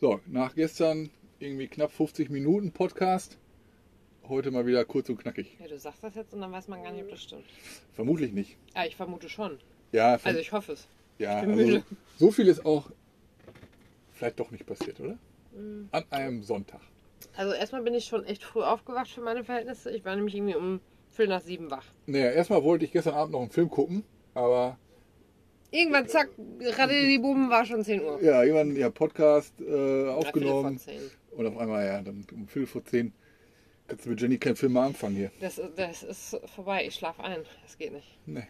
So, nach gestern irgendwie knapp 50 Minuten Podcast, heute mal wieder kurz und knackig. Ja, du sagst das jetzt und dann weiß man gar nicht, ob das stimmt. Vermutlich nicht. Ja, ich vermute schon. Ja, ver- Also ich hoffe es. ja ich bin also müde. so viel ist auch vielleicht doch nicht passiert, oder? Mhm. An einem Sonntag. Also erstmal bin ich schon echt früh aufgewacht für meine Verhältnisse. Ich war nämlich irgendwie um Viertel nach sieben wach. Naja, erstmal wollte ich gestern Abend noch einen Film gucken, aber Irgendwann, zack, die Buben war schon 10 Uhr. ja, irgendwann ja Podcast äh, aufgenommen 10. und auf einmal, ja, dann um Viertel vor zehn kannst du mit Jenny keinen Film mehr anfangen hier. Das, das ist vorbei, ich schlafe ein. Das geht nicht. Nee.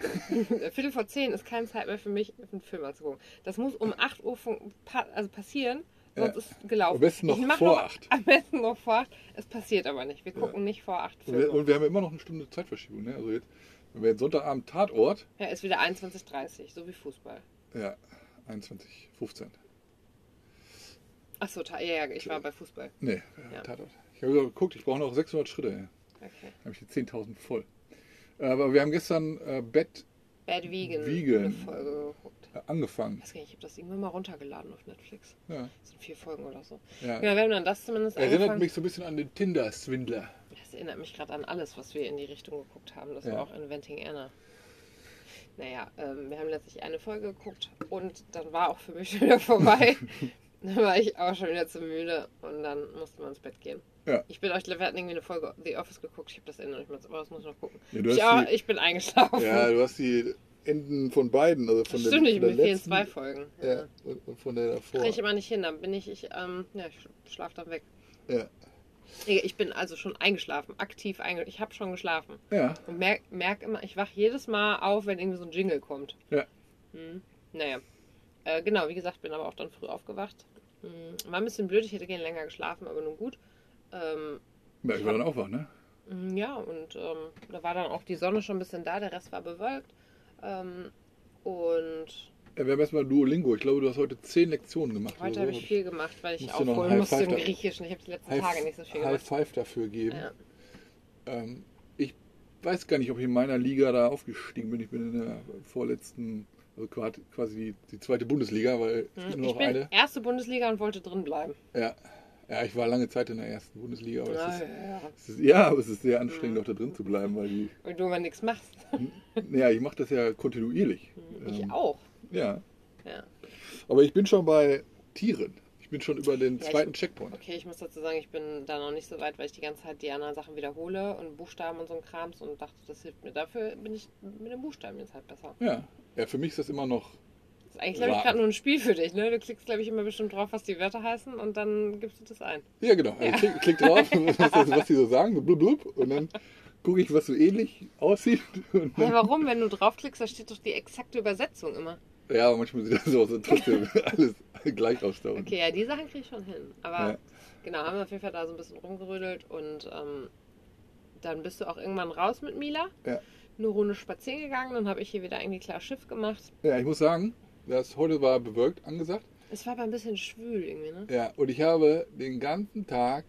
Viertel vor 10 ist keine Zeit mehr für mich, einen Film anzugucken. Das muss um 8 Uhr pa also passieren, sonst Ja. ist gelaufen. Am besten noch vor noch, 8. Am besten noch vor 8. Es passiert aber nicht. Wir gucken nicht vor 8 Und wir, und wir haben ja immer noch eine Stunde Zeitverschiebung. Ne? Also jetzt, wenn wir jetzt Sonntagabend Tatort, Ja, ist wieder 21.30 so wie Fußball. ja, 21.15. Achso, ja, ja, ich war bei Fußball. Nee, Ja. Tatort. Ich habe geguckt, ich brauche noch 600 Schritte. Okay. Habe ich die 10.000 voll. Aber wir haben gestern äh, Bett Bad Vegan, Vegan. eine Folge geguckt. äh, angefangen. Ich weiß gar nicht, ich habe das irgendwann mal runtergeladen auf Netflix. Ja, Das sind vier Folgen oder so. ja. Genau, wir haben dann das zumindest Erinnert angefangen. mich so ein bisschen an den Tinder-Swindler. Erinnert mich gerade an alles, was wir in die Richtung geguckt haben. Das Ja. war auch Inventing Anna. Naja, ähm, wir haben letztlich eine Folge geguckt und dann war auch für mich schon wieder vorbei. dann war ich auch schon wieder zu müde und dann musste man ins Bett gehen. Ja. Ich bin euch, wir hatten irgendwie eine Folge The Office geguckt. Ich habe das Ende nicht mehr, aber das muss ich noch gucken. Ja, ich, auch, die- ich bin eingeschlafen. Ja, du hast die Enden von beiden, also von der, stimmt von der mir fehlen letzten, zwei Folgen. Ja, und, und von der davor. Kriege ich immer nicht hin, dann bin ich, ich, ähm, ja, ich schlafe dann weg. Ja. Ich bin also schon eingeschlafen, aktiv eingeschlafen. Ich habe schon geschlafen. ja, Und merk, merk immer, ich wach jedes Mal auf, wenn irgendwie so ein Jingle kommt. ja. Hm. Naja. Äh, genau, wie gesagt, bin aber auch dann früh aufgewacht. Hm. War ein bisschen blöd, ich hätte gerne länger geschlafen, aber nun gut. Ähm, ja ich war dann auch wach, ne? hm, ja, und ähm, da war dann auch die Sonne schon ein bisschen da, der Rest war bewölkt. Ähm, und Ja, wir haben erstmal Duolingo. Ich glaube, du hast heute zehn Lektionen gemacht. heute oder habe so. ich viel gemacht, weil ich aufholen High musste im Griechischen. Ich habe die letzten High, Tage nicht so viel High gemacht. Five dafür geben. Ja. Ähm, ich weiß gar nicht, ob ich in meiner Liga da aufgestiegen bin. Ich bin in der vorletzten, also quasi die, zweite Bundesliga, weil es gibt Hm, nur Ich noch bin eine. erste Bundesliga und wollte drin bleiben. Ja. ja, ich war lange Zeit in der ersten Bundesliga, aber Ja, es ist, ja. es ist, ja, aber es ist sehr anstrengend, Mhm. auch da drin zu bleiben, weil die, Und du aber nichts machst. ja, ich mache das ja kontinuierlich. Ich Ähm, auch. Ja, Ja. aber ich bin schon bei Tieren. Ich bin schon über den Ja, ich- zweiten Checkpoint. Okay, ich muss dazu sagen, ich bin da noch nicht so weit, weil ich die ganze Zeit die anderen Sachen wiederhole und Buchstaben und so ein Krams und dachte, das hilft mir. Dafür bin ich mit den Buchstaben jetzt halt besser. Ja. ja, für mich ist das immer noch Das ist eigentlich, glaube ich, gerade nur ein Spiel für dich, ne? Du klickst, glaube ich, immer bestimmt drauf, was die Wörter heißen und dann gibst du das ein. Ja, genau. Also Ja. Klick, klick drauf, was, was die so sagen, so blub, blub, und dann gucke ich, was so ähnlich aussieht. Hey, warum? Wenn du draufklickst, da steht doch die exakte Übersetzung immer. Ja, aber manchmal sieht das so aus, als trotzdem alles gleich aus da unten. Okay, ja, die Sachen kriege ich schon hin. Aber Ja. genau, haben wir auf jeden Fall da so ein bisschen rumgerödelt und ähm, dann bist du auch irgendwann raus mit Mila. Ja. Eine Runde spazieren gegangen, dann habe ich hier wieder eigentlich klar Schiff gemacht. Ja, ich muss sagen, das heute war bewölkt angesagt. Es war aber ein bisschen schwül irgendwie, ne? Ja, und ich habe den ganzen Tag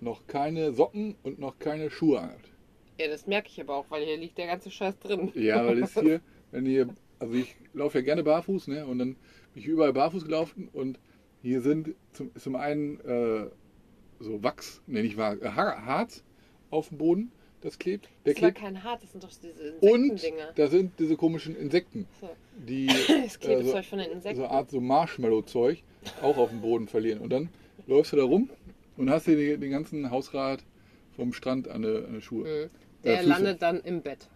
noch keine Socken und noch keine Schuhe angehabt. Ja, das merke ich aber auch, weil hier liegt der ganze Scheiß drin. Ja, weil es hier, wenn hier, also ich laufe ja gerne barfuß, ne? Und dann bin ich überall barfuß gelaufen und hier sind zum, zum einen äh, so Wachs, ne, nicht wahr, äh, Har- Harz auf dem Boden, das klebt. Der Das war klebt. kein Hart, das sind doch diese Und Insektendinger. da sind diese komischen Insekten, So. die Das äh, Klebezeug so, von den Insekten. so eine Art so Marshmallow-Zeug auch auf dem Boden verlieren. Und dann läufst du da rum und hast dir den, den ganzen Hausrat vom Strand an die, an die Schuhe. Mhm. Äh, Der Füße. landet dann im Bett.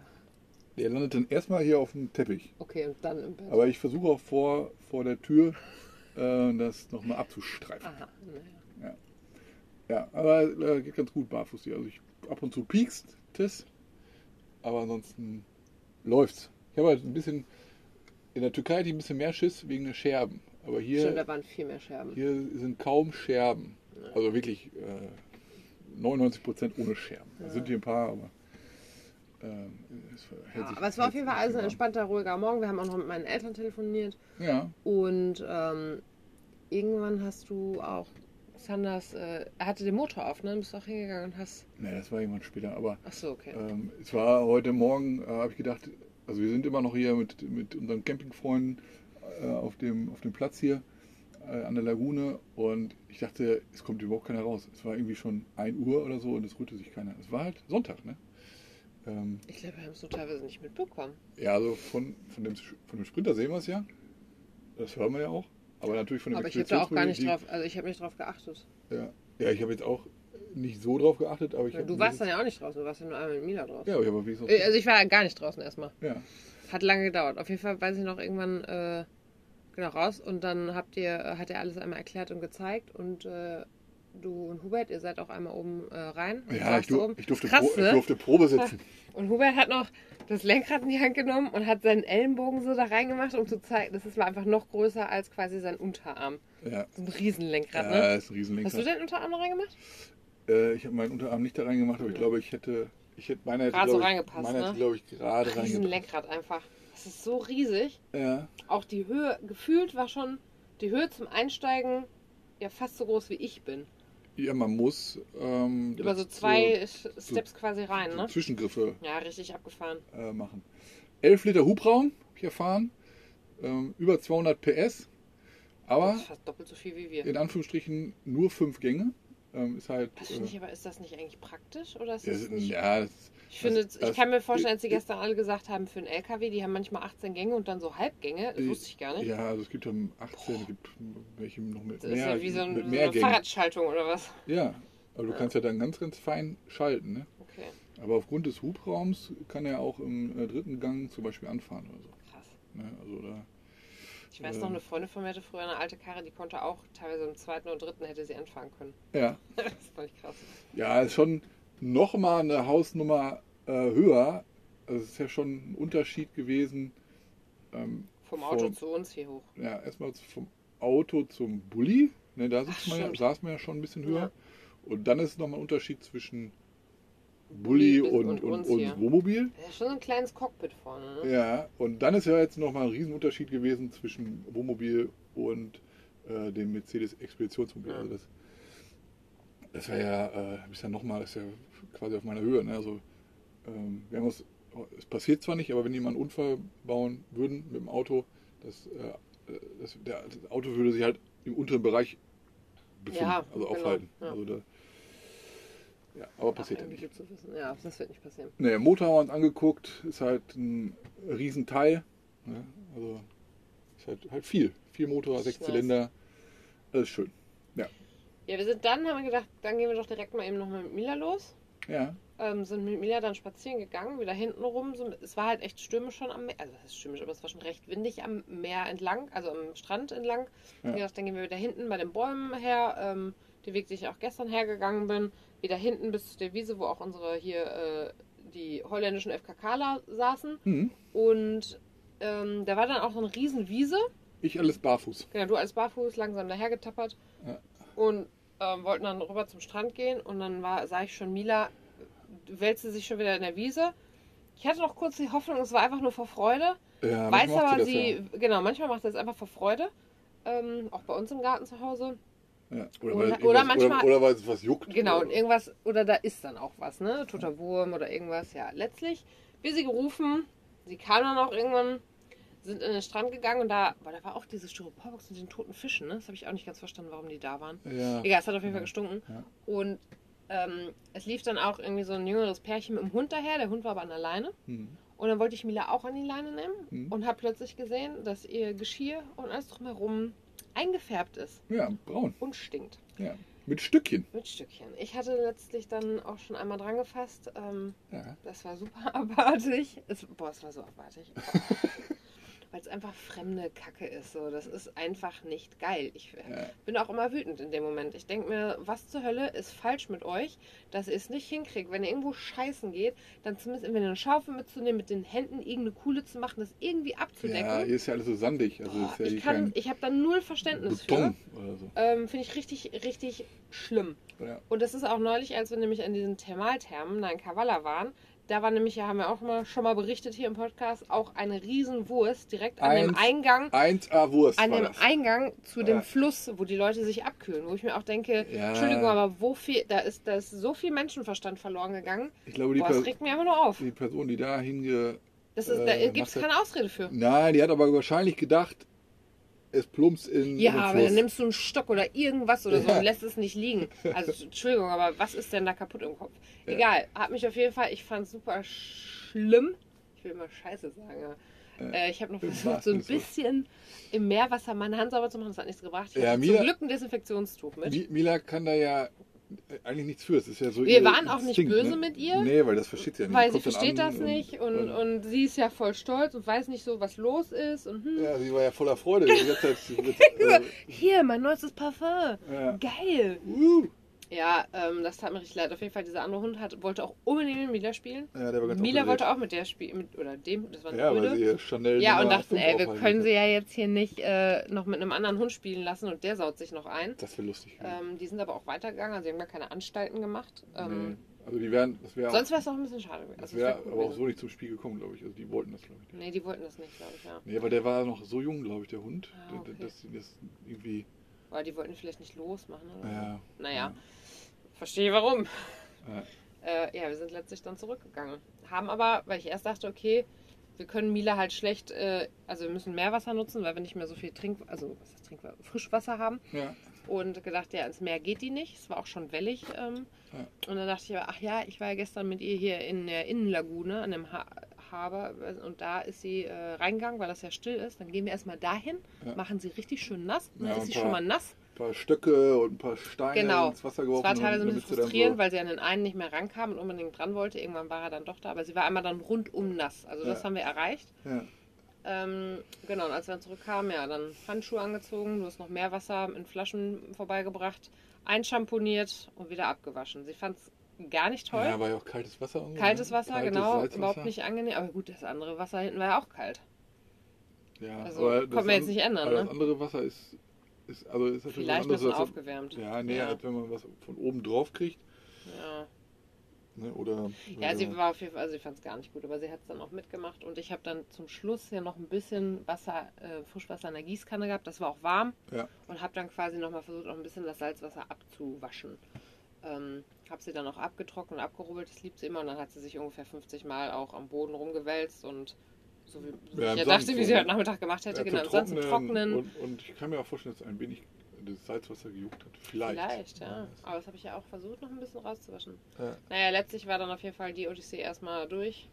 Der landet dann erstmal hier auf dem Teppich. Okay, und dann im Bett. Aber ich versuche auch vor, vor der Tür äh, das nochmal abzustreifen. Aha, naja. Ja, aber äh, geht ganz gut barfuß hier. Also ich ab und zu piekst es, aber ansonsten läuft's. Ich habe halt ein bisschen in der Türkei hatte ich ein bisschen mehr Schiss wegen der Scherben. Aber hier, Stimmt, da waren viel mehr Scherben. hier sind kaum Scherben. Also wirklich äh, 99% ohne Scherben. Da sind hier ein paar, aber ähm, Ja, sich- aber es war auf jeden Fall alles ein entspannter, ruhiger Morgen. Wir haben auch noch mit meinen Eltern telefoniert. Ja, Und ähm, irgendwann hast du auch Sanders, äh, er hatte den Motor auf, ne? Dann bist du auch hingegangen und hast. ne, das war irgendwann später. Aber Ach so, okay. Ähm, es war heute Morgen, äh, habe ich gedacht, also wir sind immer noch hier mit, mit unseren Campingfreunden äh, auf, dem, auf dem Platz hier äh, an der Lagune und ich dachte, es kommt überhaupt keiner raus. Es war irgendwie schon 1 Uhr oder so und es rührte sich keiner. Es war halt Sonntag, ne? Ähm, Ich glaube, wir haben es nur teilweise nicht mitbekommen. ja, also von, von, dem, von dem Sprinter sehen wir es ja. Das hören wir ja auch. Aber natürlich von dem Aber ich habe auch gar nicht drauf, also ich habe nicht drauf geachtet. Ja, ja ich habe jetzt auch nicht so drauf geachtet, aber ich Ja, du warst dann ja auch nicht draußen, du warst ja nur einmal mit Mila draußen. Ja, aber ich habe wenigstens. Äh, Also ich war ja gar nicht draußen erstmal. ja. Hat lange gedauert. Auf jeden Fall weiß ich noch irgendwann äh, genau raus und dann habt ihr, hat er alles einmal erklärt und gezeigt und äh, du und Hubert, ihr seid auch einmal oben äh, rein. Ja, ich, dur oben. ich, durfte Krass, Pro ne? ich durfte Probe sitzen. Und Hubert hat noch das Lenkrad in die Hand genommen und hat seinen Ellenbogen so da reingemacht, um zu zeigen, das ist- war einfach noch größer als quasi sein Unterarm. Ja, So ein Riesenlenkrad, ja ne? das ist ein Riesenlenkrad. Hast du deinen Unterarm noch reingemacht? Äh, ich habe meinen Unterarm nicht da reingemacht, aber ich glaube, ich hätte. Ich hätte meine hätte, Gerade so glaube ich, reingepasst, meine hätte, ne? glaube ich, gerade reingepasst. Riesenlenkrad einfach. Das ist so riesig. Ja, Auch die Höhe, gefühlt war schon die Höhe zum Einsteigen ja fast so groß wie ich bin. Ja, man muss. Ähm, Über so das- zwei Steps quasi rein, so ne? Zwischengriffe Ja, richtig abgefahren. äh, machen. 11 Liter Hubraum, habe ich erfahren. Ähm, über 200 PS. Aber Das ist fast doppelt so viel wie wir. in Anführungsstrichen nur 5 Gänge. Ähm, ist halt. Das finde ich aber, ist das nicht eigentlich praktisch? Oder ist ja, das nicht. ja, das, Ich finde, das- ich das- kann mir vorstellen, als sie gestern alle gesagt haben, für einen LKW, die haben manchmal 18 Gänge und dann so Halbgänge. Das Äh, wusste ich gar nicht. ja, also es gibt dann 18, es gibt welche noch mit Das mehr, ist ja wie so, ein, so eine Gängen. Fahrradschaltung oder was. Ja, aber du Ja. kannst ja dann ganz, ganz fein schalten. Ne? Okay, Aber aufgrund des Hubraums kann er auch im äh, dritten Gang zum Beispiel anfahren oder so. krass. Ne? Also da, Ich weiß noch, eine Freundin von mir hatte früher eine alte Karre, die konnte auch teilweise im zweiten oder dritten hätte sie anfahren können. ja, das fand ich krass. ja, ist schon nochmal eine Hausnummer äh, höher. Also es ist ja schon ein Unterschied gewesen. Ähm, Vom Auto Vom- zu uns hier hoch. ja, erstmal vom Auto zum Bulli. Ne, da sitzt Ach, man ja, saß man ja schon ein bisschen höher. Ja. Und dann ist nochmal ein Unterschied zwischen Bulli und, und und, und. Wohnmobil. Ja, schon so ein kleines Cockpit vorne. Ne? Ja, und dann ist ja jetzt nochmal ein Riesenunterschied gewesen zwischen Wohnmobil und äh, dem Mercedes Expeditionsmobil. Ja. Also das, das wäre ja, äh, ist ja nochmal, ist ja quasi auf meiner Höhe. Ne? Also, ähm, wir haben uns, es passiert zwar nicht, aber wenn die mal einen Unfall bauen würden mit dem Auto, das, äh, das, der, das Auto würde sich halt im unteren Bereich befinden, Ja, also genau, aufhalten. ja. Also da, ja, aber passiert ja nicht. Ja, das wird nicht passieren. Ne, Motor haben wir uns angeguckt, ist halt ein Riesenteil. Ne? Also ist halt, halt viel. Viel Motor, sechs. Zylinder. Alles schön. Ja, wir sind dann, haben wir gedacht, dann gehen wir doch direkt mal eben nochmal mit Mila los. Ja, Ähm, sind mit Mila dann spazieren gegangen, wieder hinten rum. So, es war halt echt stürmisch schon am Meer. Also, das ist stürmisch, aber es war schon recht windig am Meer entlang, also am Strand entlang. Ja. Gedacht, dann gehen wir wieder hinten bei den Bäumen her. Ähm, den Weg, den ich auch gestern hergegangen bin. Wieder hinten bis zu der Wiese, wo auch unsere hier äh, die holländischen FKKler saßen. hm. Und ähm, da war dann auch so eine riesen Wiese. ich alles barfuß. Genau, du als Barfuß langsam dahergetappert. Ja. Und ähm, wollten dann rüber zum Strand gehen. Und dann war, sah ich schon, Mila wälzte sich schon wieder in der Wiese. Ich hatte noch kurz die Hoffnung, es war einfach nur vor Freude. Ja, Weiß manchmal macht aber, sie, genau, manchmal macht sie das einfach vor Freude. Ähm, auch bei uns im Garten zu Hause. Ja. Ja. Oder- Oder, weil oder manchmal- oder, oder weil es was juckt. Genau, und Oder, irgendwas, oder da ist dann auch was, ne? Toter Wurm oder irgendwas. Ja, letztlich, wir sie gerufen, sie kam dann auch irgendwann, sind in den Strand gegangen und da, boah, da war auch diese Styroporbox mit den toten Fischen, ne? Das habe ich auch nicht ganz verstanden, warum die da waren. ja. Egal, es hat auf jeden Fall gestunken. Ja. Und ähm, es lief dann auch irgendwie so ein jüngeres Pärchen mit dem Hund daher. Der Hund war aber an der Leine. Hm. Und dann wollte ich Mila auch an die Leine nehmen Mhm. und habe plötzlich gesehen, dass ihr Geschirr und alles drumherum eingefärbt ist ja, braun. und stinkt. Ja. Mit Stückchen. Mit Stückchen. Ich hatte letztlich dann auch schon einmal dran gefasst. Ähm, Ja. das war super abartig. Es, boah, es war so abartig. Weil es einfach fremde Kacke ist. So. Das ist einfach nicht geil. Ich Ja. bin auch immer wütend in dem Moment. Ich denke mir, was zur Hölle ist falsch mit euch, dass ihr es nicht hinkriegt. Wenn ihr irgendwo scheißen geht, dann zumindest entweder eine Schaufel mitzunehmen, mit den Händen irgendeine Kuhle zu machen, das irgendwie ja, abzudecken. hier ist ja alles so sandig. Also Boah, ja ich kann, ich habe da null Verständnis Beton für. oder so. Ähm, Finde ich richtig, richtig schlimm. Ja. Und das ist auch neulich, als wir nämlich an diesen Thermalthermen in Kavala waren. Da war nämlich, ja, haben wir auch mal, schon mal berichtet hier im Podcast, auch eine Riesenwurst direkt an dem Eins Eingang, 1A Wurst an dem das. Eingang zu dem Ja. Fluss, wo die Leute sich abkühlen. Wo ich mir auch denke, Ja. Entschuldigung, aber wo viel, da ist, da ist so viel Menschenverstand verloren gegangen. Ich glaube, die, Boah, das regt mich einfach nur auf. die Person, die da hinge... Das ist, äh, da gibt es keine Ausrede für. Nein, die hat aber wahrscheinlich gedacht, es plumps in Ja, aber dann nimmst du einen Stock oder irgendwas oder so Ja. und lässt es nicht liegen. Also Entschuldigung, aber was ist denn da kaputt im Kopf? Ja. Egal, hat mich auf jeden Fall, ich fand es super schlimm. Ich will immer Scheiße sagen. Ja. Äh, ich habe noch versucht, so ein bisschen im Meerwasser meine Hand sauber zu machen. Das hat nichts gebracht. Ich Ja, Mila- zum Glück ein Desinfektionstuch mit. Mi- Mila kann da ja eigentlich nichts für. Es ist ja so Wir waren auch nicht Instinkt, böse ne? mit ihr. Nee, weil das versteht sie ja nicht. Weil sie versteht das nicht und, und sie ist ja voll stolz und weiß nicht so, was los ist. Und hm, Ja, sie war ja voller Freude. Sie wird, äh, hier, mein neuestes Parfum. ja. Geil. Uh. Ja, ähm, das tat mir richtig leid. Auf jeden Fall, dieser andere Hund hat, wollte auch unbedingt mit Mila spielen. ja, der war ganz Mila wollte auch mit der spielen, mit, oder dem, das war Ja, weil Bulde. sie Chanel Ja, und dachten, ey, wir können sie ja jetzt hier nicht äh, noch mit einem anderen Hund spielen lassen und der saut sich noch ein. Das wäre lustig. Ähm, die sind aber auch weitergegangen, also sie haben gar keine Anstalten gemacht. Ähm, nee. Also die wären, das wäre Sonst wäre es auch ein bisschen schade gewesen. das wäre aber auch so nicht zum Spiel gekommen, glaube ich. Also die wollten das, glaube ich. nicht. Nee, die wollten das nicht, glaube ich, ja. Nee, aber der war noch so jung, glaube ich, der Hund, Ah, okay. d- dass sie das irgendwie. Weil die wollten vielleicht nicht losmachen. Oder? Ja, Naja, verstehe warum. Ja. Äh, ja, wir sind letztlich dann zurückgegangen. Haben aber, weil ich erst dachte, okay, wir können Mila halt schlecht, äh, also wir müssen Meerwasser nutzen, weil wir nicht mehr so viel Trink, also was heißt Trinkwasser, Frischwasser haben. ja. Und gedacht, ja, ins Meer geht die nicht. Es war auch schon wellig. Ähm, Ja. Und dann dachte ich aber, ach ja, ich war ja gestern mit ihr hier in der Innenlagune, an dem ha Haber. Und da ist sie äh, reingegangen, weil das ja still ist. Dann gehen wir erstmal dahin, Ja. machen sie richtig schön nass. Dann Ja, ist sie paar schon mal nass. Ein paar Stöcke und ein paar Steine Genau. ins Wasser Es geworfen. war teilweise ein bisschen frustrierend, so, weil sie an den einen nicht mehr rankam und unbedingt dran wollte. Irgendwann war er dann doch da, aber sie war einmal dann rundum nass. Also das Ja. haben wir erreicht. Ähm, genau, und als wir dann zurückkamen, ja, dann Handschuhe angezogen, du hast noch Meerwasser in Flaschen vorbeigebracht, einschamponiert und wieder abgewaschen. Sie fand es gar nicht toll. ja, war ja auch kaltes Wasser. Und so, Kaltes ne? Wasser, Kaltes genau, Salzwasser. überhaupt nicht angenehm. Aber gut, das andere Wasser hinten war ja auch kalt. Ja, Also, konnten wir jetzt an- nicht ändern, ne? Das andere Wasser ist, ist also ist natürlich Vielleicht bisschen aufgewärmt. Ja, nee, Ja. als wenn man was von oben drauf kriegt. Ja. Ne, oder, Ja, sie war auf jeden Fall, also sie fand es gar nicht gut, aber sie hat es dann auch mitgemacht und ich habe dann zum Schluss ja noch ein bisschen Wasser, äh, Frischwasser in der Gießkanne gehabt, das war auch warm Ja. und habe dann quasi nochmal versucht, auch ein bisschen das Salzwasser abzuwaschen. Ähm, habe sie dann auch abgetrocknet, abgerubbelt, das liebt sie immer und dann hat sie sich ungefähr 50 Mal auch am Boden rumgewälzt und so wie Ja, ich ja dachte, wie sie heute Nachmittag gemacht hätte, Ja, genau, sonst im Trocknen. Und, und ich kann mir auch vorstellen, dass ein wenig das Salzwasser gejuckt hat. Vielleicht. Vielleicht, ja. Aber das habe ich ja auch versucht, noch ein bisschen rauszuwaschen. Ja. Naja, letztlich war dann auf jeden Fall die Odyssee erstmal durch.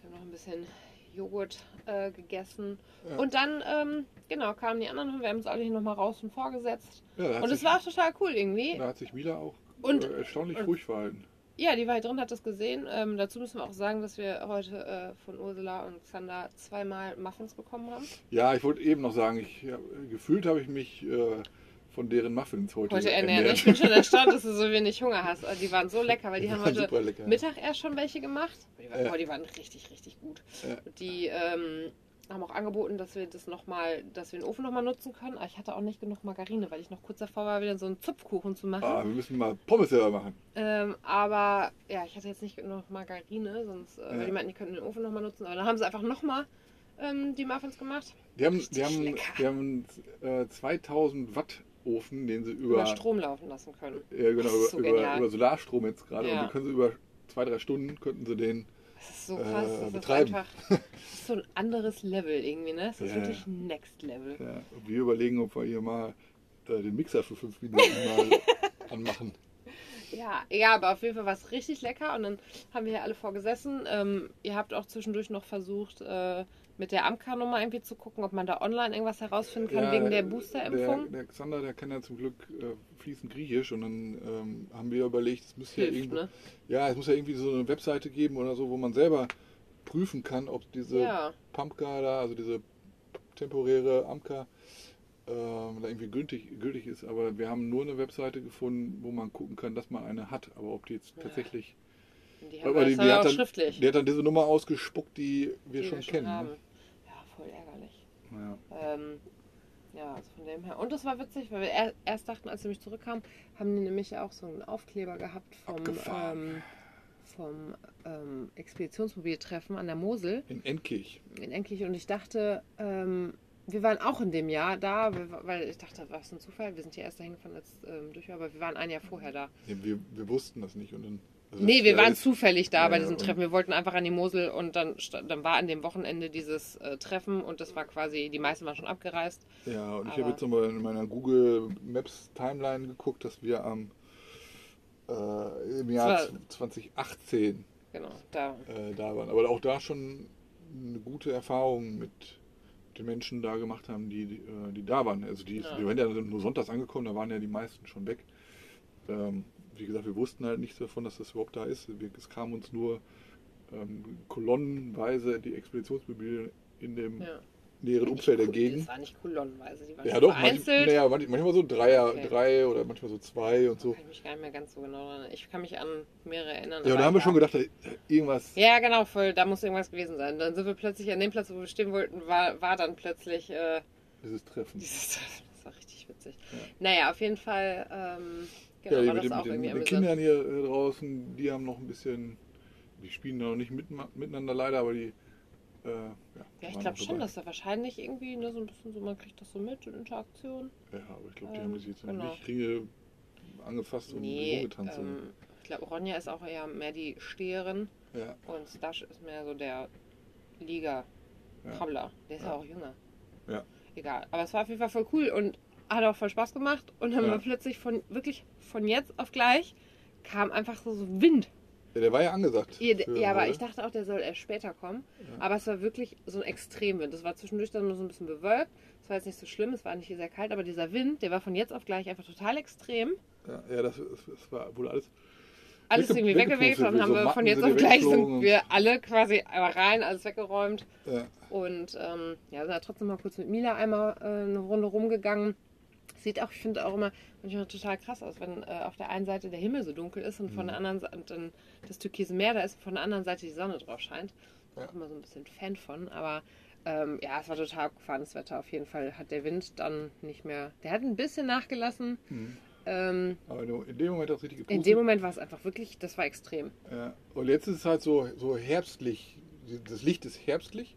Wir haben noch ein bisschen Joghurt äh, gegessen. Ja. Und dann, ähm, genau, kamen die anderen. Wir haben uns alle hier nochmal raus und vorgesetzt. Ja, Und es war auch total cool irgendwie. Da hat sich Mila auch Und- äh, erstaunlich und- ruhig verhalten. Ja, die war hier drin, hat das gesehen. Ähm, dazu müssen wir auch sagen, dass wir heute äh, von Ursula und Xander zweimal Muffins bekommen haben. Ja, ich wollte eben noch sagen, ich, ja, gefühlt habe ich mich äh, von deren Muffins heute, Heute ernährt. Ich bin schon erstaunt, dass du so wenig Hunger hast. Also die waren so lecker, weil die haben waren heute. Mittag erst schon welche gemacht. Die waren, Ja. boah, die waren richtig, richtig gut. Ja. Die ähm, haben auch angeboten, dass wir das noch mal, dass wir den Ofen nochmal nutzen können. Aber ich hatte auch nicht genug Margarine, weil ich noch kurz davor war, wieder so einen Zupfkuchen zu machen. Ah, wir müssen mal Pommes selber machen. Ähm, aber ja, ich hatte jetzt nicht genug Margarine, sonst, äh, Ja. weil die meinten, die könnten den Ofen nochmal nutzen. Aber dann haben sie einfach nochmal ähm, die Muffins gemacht. Die haben, Richtig die haben, lecker. die haben äh, 2000 Watt Ofen, den sie Über über, Strom laufen lassen können. ja, genau, Das über, ist so über, über Solarstrom jetzt gerade. Ja. Und die können sie über zwei, drei Stunden könnten sie den. Das ist so Äh, krass. das ist betreiben. einfach das ist so ein anderes Level irgendwie, ne? Das ist Ja, wirklich. Next Level. Ja, und wir überlegen, ob wir hier mal äh, den Mixer für fünf Minuten mal anmachen. Ja, ja, aber auf jeden Fall war es richtig lecker und dann haben wir hier alle vorgesessen. Ähm, ihr habt auch zwischendurch noch versucht, äh, mit der Amka-Nummer irgendwie zu gucken, ob man da online irgendwas herausfinden kann Ja, wegen der Der, Booster-Impfung. der Xander, der kann ja zum Glück äh, fließend Griechisch und dann ähm, haben wir überlegt, es müsste ja irgendwo, ne? ja, es muss ja irgendwie so eine Webseite geben oder so, wo man selber prüfen kann, ob diese Ja, Pumpka da, also diese temporäre Amka, ähm, da irgendwie gültig, gültig ist. Aber wir haben nur eine Webseite gefunden, wo man gucken kann, dass man eine hat. Aber ob die jetzt Ja. tatsächlich. die die, die, hat dann, schriftlich. die hat dann diese Nummer ausgespuckt, die wir die schon wir kennen. haben. Ja, voll ärgerlich. Ja. Ähm, ja, also von dem her. Und das war witzig, weil wir er, erst dachten, als wir mich zurückkamen, haben die nämlich auch so einen Aufkleber gehabt vom, ähm, vom ähm, Expeditionsmobiltreffen an der Mosel In Enkirch. in Enklich. Und ich dachte, ähm, wir waren auch in dem Jahr da, weil ich dachte, was ein Zufall. Wir sind ja erst dahin gefahren, als ähm, durch aber wir waren ein Jahr vorher da. Nee, wir, wir wussten das nicht und dann Nee, das- wir ja, waren zufällig da Ja, bei diesem Treffen. Wir wollten einfach an die Mosel und dann, dann war an dem Wochenende dieses äh, Treffen und das war quasi, die meisten waren schon abgereist. Ja, und ich habe jetzt nochmal in meiner Google Maps Timeline geguckt, dass wir am äh, im Jahr Das war- 2018 Genau, da. äh, da waren. Aber auch da schon eine gute Erfahrung mit den Menschen da gemacht haben, die, die, äh, die da waren. Also die, Ja. die waren ja nur sonntags angekommen, da waren ja die meisten schon weg. Ähm, wie gesagt, wir wussten halt nichts davon, dass das überhaupt da ist. Wir, es kam uns nur ähm, kolonnenweise die Expeditionsmobilien in dem Ja. näheren Umfeld entgegen. Das war nicht kolonnenweise, die waren Ja doch, manch, vereinzelt. naja, manch- manchmal so Dreier, Okay. drei oder manchmal so zwei und so. Kann ich mich gar nicht mehr ganz so genau erinnern. Ich kann mich an mehrere erinnern. Ja, da haben wir schon gedacht, irgendwas. Ja, genau, voll, da muss irgendwas gewesen sein. Dann sind wir plötzlich an dem Platz, wo wir stehen wollten, war, war dann plötzlich äh, Dieses Treffen. dieses Treffen. Das war richtig witzig. Ja. Naja, auf jeden Fall, ähm, genau, ja, mit, den, mit, den, mit den. Kindern hier äh, draußen, die haben noch ein bisschen, die spielen da noch nicht mit, miteinander leider, aber die. Äh, ja, Ja, ich glaube schon, dass da wahrscheinlich irgendwie ne, so ein bisschen so, man kriegt das so mit in Interaktion. Ja, aber ich glaube, die Ähm, haben sich jetzt genau. nicht Ringe angefasst und Nee, rumgetanzt. ähm, ich glaube, Ronja ist auch eher mehr die Steherin und, ja, und Stash ist mehr so der Liga-Krabbler. Der ist. Ja. auch jünger. Ja. Egal, aber es war auf jeden Fall voll cool und hat auch voll Spaß gemacht und dann Ja. war plötzlich von, wirklich von jetzt auf gleich kam einfach so, Wind. ja, der war ja angesagt. Ja, für ja, aber heute. ich dachte auch, der soll erst später kommen. Ja. Aber es war wirklich so ein Extremwind. Es war zwischendurch dann nur so ein bisschen bewölkt. Es war jetzt nicht so schlimm, es war nicht sehr kalt, aber dieser Wind, der war von jetzt auf gleich einfach total extrem. Ja, ja das, das, war wohl alles. Alles irgendwie weggewegt und haben so wir von jetzt auf gleich sind wir alle quasi einmal rein, alles weggeräumt. Und ähm, ja, sind da trotzdem mal kurz mit Mila einmal äh, eine Runde rumgegangen. Sieht auch, ich finde auch immer manchmal total krass aus, wenn äh, auf der einen Seite der Himmel so dunkel ist und von Mhm. der anderen Seite dann das türkise Meer da ist und von der anderen Seite die Sonne drauf scheint. Ja. Auch immer so ein bisschen Fan von, aber ähm, ja, es war total abgefahrenes Wetter. Auf jeden Fall hat der Wind dann nicht mehr, der hat ein bisschen nachgelassen. mhm. Ähm, aber in dem Moment hat es richtig gepustet. in dem Moment war es einfach wirklich, das war extrem. Ja. Und jetzt ist es halt so, so herbstlich. Das Licht ist herbstlich,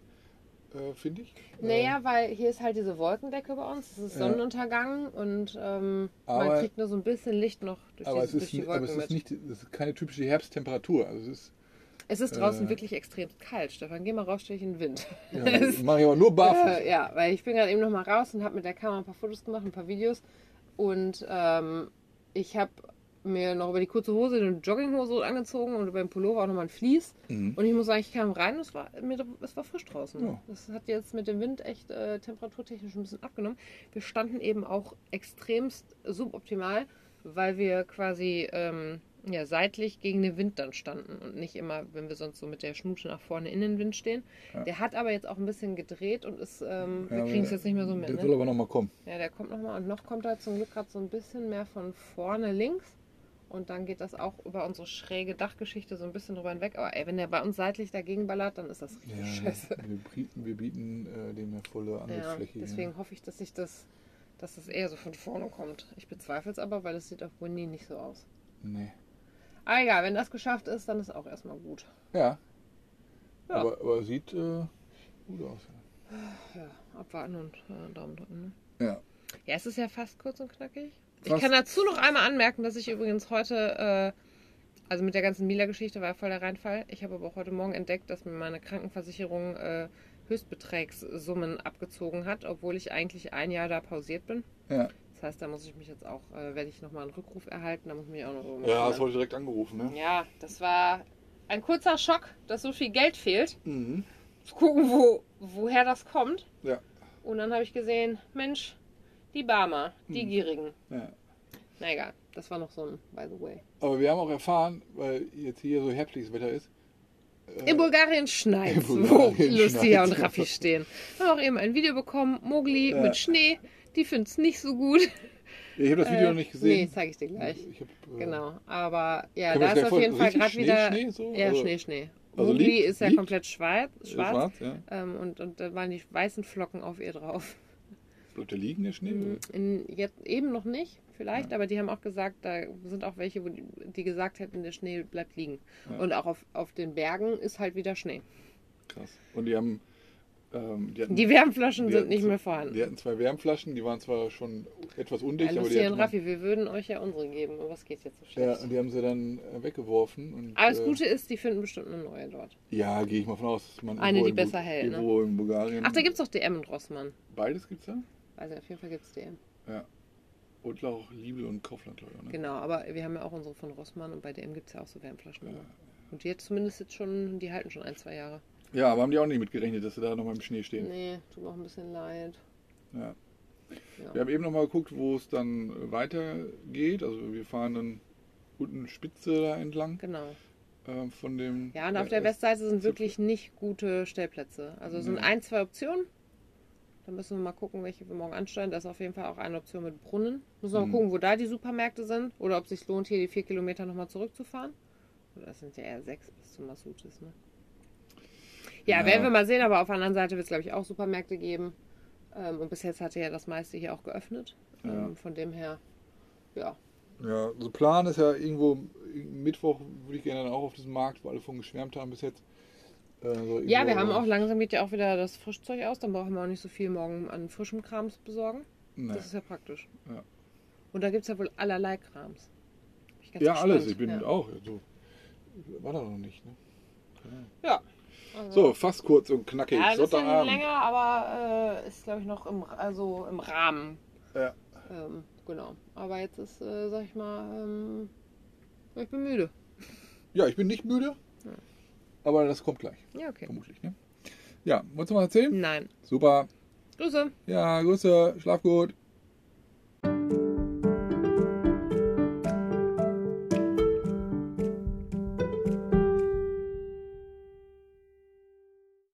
äh, finde ich. Naja, weil hier ist halt diese Wolkendecke bei uns, es ist. Sonnenuntergang und ähm, man Aber- kriegt nur so ein bisschen Licht noch durch, aber, diese, es ist, durch die aber Wolken es ist nicht, es ist keine typische Herbsttemperatur. Also es ist, Es ist draußen äh, wirklich extrem kalt, Stefan. Geh mal raus, stell dich in den Wind. ja, Es- mache ich aber nur barfuß. Äh, ja, weil ich bin gerade eben noch mal raus und habe mit der Kamera ein paar Fotos gemacht, ein paar Videos. Und ähm, ich habe mir noch über die kurze Hose eine Jogginghose angezogen und über den Pullover auch nochmal ein Vlies. Mhm. Und ich muss sagen, ich kam rein und es war, mir, es war frisch draußen. Ja. Das hat jetzt mit dem Wind echt äh, temperaturtechnisch ein bisschen abgenommen. Wir standen eben auch extremst suboptimal, weil wir quasi ähm, ja, seitlich gegen den Wind dann standen und nicht immer, wenn wir sonst so mit der Schnute nach vorne in den Wind stehen. Ja. Der hat aber jetzt auch ein bisschen gedreht und ist, ähm, wir Ja, kriegen es jetzt nicht mehr so mit. Der Ne? soll aber nochmal kommen. Ja, der kommt nochmal und noch kommt er zum Glück gerade so ein bisschen mehr von vorne links. Und dann geht das auch über unsere schräge Dachgeschichte so ein bisschen drüber hinweg. Aber ey, wenn der bei uns seitlich dagegen ballert, dann ist das richtig Ja, scheiße. wir bieten, wir bieten äh, dem ja volle Ja, Angriffsfläche. hier. deswegen hoffe ich, dass sich das, dass das eher so von vorne kommt. Ich bezweifle es aber, weil es sieht auf Windy nicht so aus. Nee. Aber egal, wenn das geschafft ist, dann ist auch erstmal gut. Ja, Ja. Aber, aber sieht äh, gut aus. Ja, abwarten und äh, Daumen drücken. Ne? Ja. Ja, es ist ja fast kurz und knackig. Ich kann dazu noch einmal anmerken, dass ich übrigens heute, äh, also mit der ganzen Mila-Geschichte war ja voll der Reinfall. Ich habe aber auch heute Morgen entdeckt, dass mir meine Krankenversicherung äh, Höchstbeträgssummen abgezogen hat, obwohl ich eigentlich ein Jahr da pausiert bin. Ja, Das heißt, da muss ich mich jetzt auch, äh, werde ich nochmal einen Rückruf erhalten, da muss ich mich auch noch so ja hast heute direkt angerufen, ne? Ja, das war ein kurzer Schock, dass so viel Geld fehlt. Mhm. Zu gucken, wo, woher das kommt. Ja. Und dann habe ich gesehen, Mensch, die Barmer, die Hm. Gierigen. ja. Na egal, das war noch so ein by the way. Aber wir haben auch erfahren, weil jetzt hier so herbstliches Wetter ist. äh, In Bulgarien schneit wo Lucia und Raffi stehen. Haben auch eben ein Video bekommen, Mogli Ja. mit Schnee. Die finden es nicht so gut. Ich habe das Video Äh, noch nicht gesehen. Nee, zeige ich dir gleich. Ich hab, äh, Genau, aber ja, wir da ist auf jeden Fall gerade wieder. Schnee so? Ja, Also- Schnee, Schnee. also Mogli liegt- ist ja liegt? komplett schwarz, äh, schwarz. ja. Ähm, und, und da waren die weißen Flocken auf ihr drauf. Bleibt der liegen, der Schnee? Mhm, In, jetzt eben noch nicht, vielleicht, aber die haben auch gesagt, da sind auch welche, wo die, die gesagt hätten, der Schnee bleibt liegen. Ja. Und auch auf, auf den Bergen ist halt wieder Schnee. Krass. Und die haben Ähm, die, hatten, Die Wärmflaschen die sind nicht mehr vorhanden. Die hatten zwei Wärmflaschen, die waren zwar schon etwas undicht, Ja, aber die, und man, Raffi, wir würden euch ja unsere geben. Aber was geht jetzt so ja, schlecht? und die haben sie dann äh, weggeworfen. Und, Aber das äh, Gute ist, die finden bestimmt eine neue dort. Ja, gehe ich mal von aus. dass Man Eine, die besser hält, ne? Ach, da gibt's doch DM und Rossmann. Beides gibt's da? Also auf jeden Fall gibt's DM. Und auch Lidl und Kaufland, glaube ich. Ne? Genau, aber wir haben ja auch unsere von Rossmann und bei DM gibt's ja auch so Wärmflaschen. Ja. Und die jetzt zumindest jetzt schon, die halten schon ein, zwei Jahre. ja, aber haben die auch nicht mitgerechnet, dass sie da nochmal im Schnee stehen. Nee, tut mir auch ein bisschen leid. Ja. Ja. Wir haben eben nochmal geguckt, wo es dann weitergeht. Also wir fahren dann unten Spitze da entlang Genau. äh, von dem. Ja, und auf äh, der Westseite sind wirklich nicht gute Stellplätze. Also es sind Nee. ein, zwei Optionen. Da müssen wir mal gucken, welche wir morgen ansteuern. Da ist auf jeden Fall auch eine Option mit Brunnen. Müssen wir Mhm. mal gucken, wo da die Supermärkte sind. Oder ob es sich lohnt, hier die vier Kilometer nochmal zurückzufahren. Oder das sind ja eher sechs bis zum Masutis, ne? Ja, Ja. werden wir mal sehen, aber auf der anderen Seite wird es, glaube ich, auch Supermärkte geben. Ähm, und bis jetzt hatte ja das meiste hier auch geöffnet. Ja. Ähm, von dem her, ja. Ja, also Plan ist ja irgendwo Mittwoch würde ich gerne dann auch auf diesen Markt, wo alle von geschwärmt haben bis jetzt. Äh, so Ja, wir haben auch langsam geht ja auch wieder das Frischzeug aus. Dann brauchen wir auch nicht so viel morgen an frischem Krams besorgen. Nee. Das ist ja praktisch. Ja. Und da gibt es ja wohl allerlei Krams. Ja, gespannt. alles. Ich bin ja. auch. So, war da noch nicht. Ne? Ja. Also, So, fast kurz und knackig. ja, ein bisschen Sonntagabend. länger, aber äh, ist, glaube ich, noch im, also im Rahmen. Ja. Ähm, genau. Aber jetzt ist, äh, sag ich mal, ähm, ich bin müde. ja, ich bin nicht müde. Aber das kommt gleich, Ja, okay. vermutlich. Ne? Ja, wolltest du mal erzählen? Nein. Super. Grüße. Ja, Grüße. Schlaf gut.